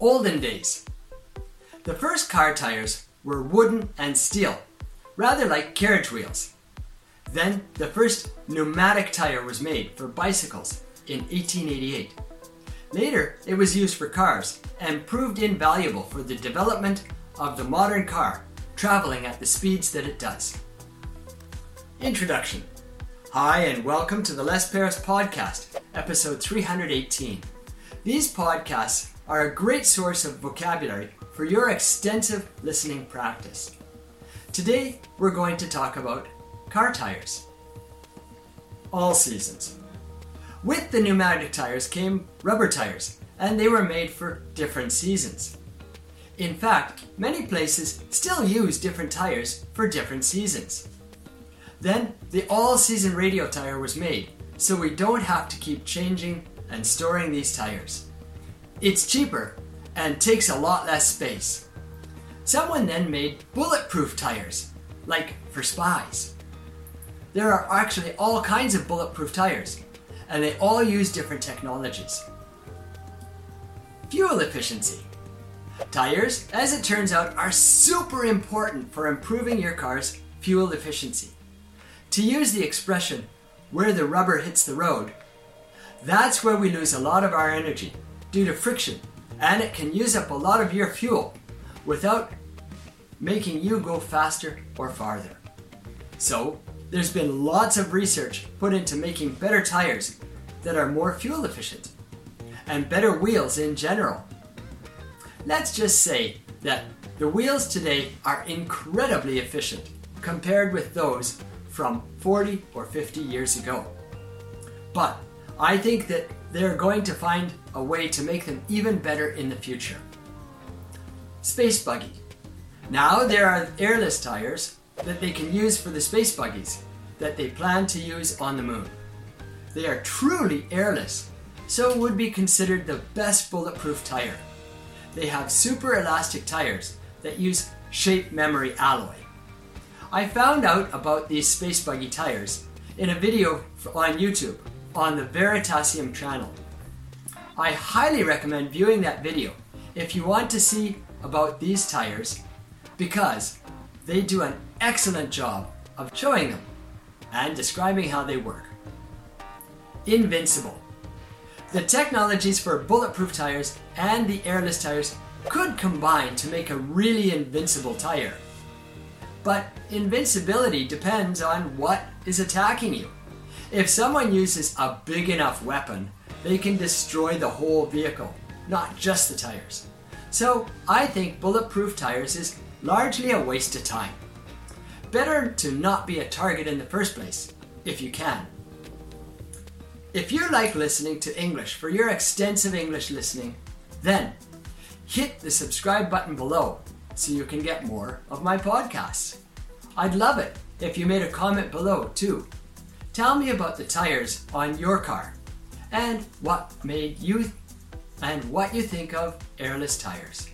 Olden days. The first car tires were wooden and steel, rather like carriage wheels. Then the first pneumatic tire was made for bicycles in 1888. Later, it was used for cars and proved invaluable for the development of the modern car traveling at the speeds that it does. Introduction Hi, and welcome to the Les Perras Podcast, episode 318. These podcasts are a great source of vocabulary for your extensive listening practice. Today, we're going to talk about car tires. All seasons. With the pneumatic tires came rubber tires, and they were made for different seasons. In fact, many places still use different tires for different seasons. Then, the all season radial tire was made, so we don't have to keep changing and storing these tires. It's cheaper and takes a lot less space. Someone then made bulletproof tires, like for spies. There are actually all kinds of bulletproof tires, and they all use different technologies. Fuel efficiency. Tires, as it turns out, are super important for improving your car's fuel efficiency. To use the expression, where the rubber hits the road, that's where we lose a lot of our energy due to friction, and it can use up a lot of your fuel without making you go faster or farther. So, there's been lots of research put into making better tires that are more fuel efficient and better wheels in general. Let's just say that the wheels today are incredibly efficient compared with those from 40 or 50 years ago. But I think that they're going to find a way to make them even better in the future. Space Buggy. Now there are airless tires that they can use for the space buggies that they plan to use on the moon. They are truly airless, so would be considered the best bulletproof tire. They have super elastic tires that use shape memory alloy. I found out about these space buggy tires in a video on YouTube on the Veritasium channel. I highly recommend viewing that video if you want to see about these tires because they do an excellent job of showing them and describing how they work. Invincible. The technologies for bulletproof tires and the airless tires could combine to make a really invincible tire. But invincibility depends on what is attacking you. If someone uses a big enough weapon, they can destroy the whole vehicle, not just the tires. So I think bulletproof tires is largely a waste of time. Better to not be a target in the first place, if you can. If you like listening to English for your extensive English listening, then hit the subscribe button below so you can get more of my podcasts. I'd love it if you made a comment below too. Tell me about the tires on your car and what made you and what you think of airless tires.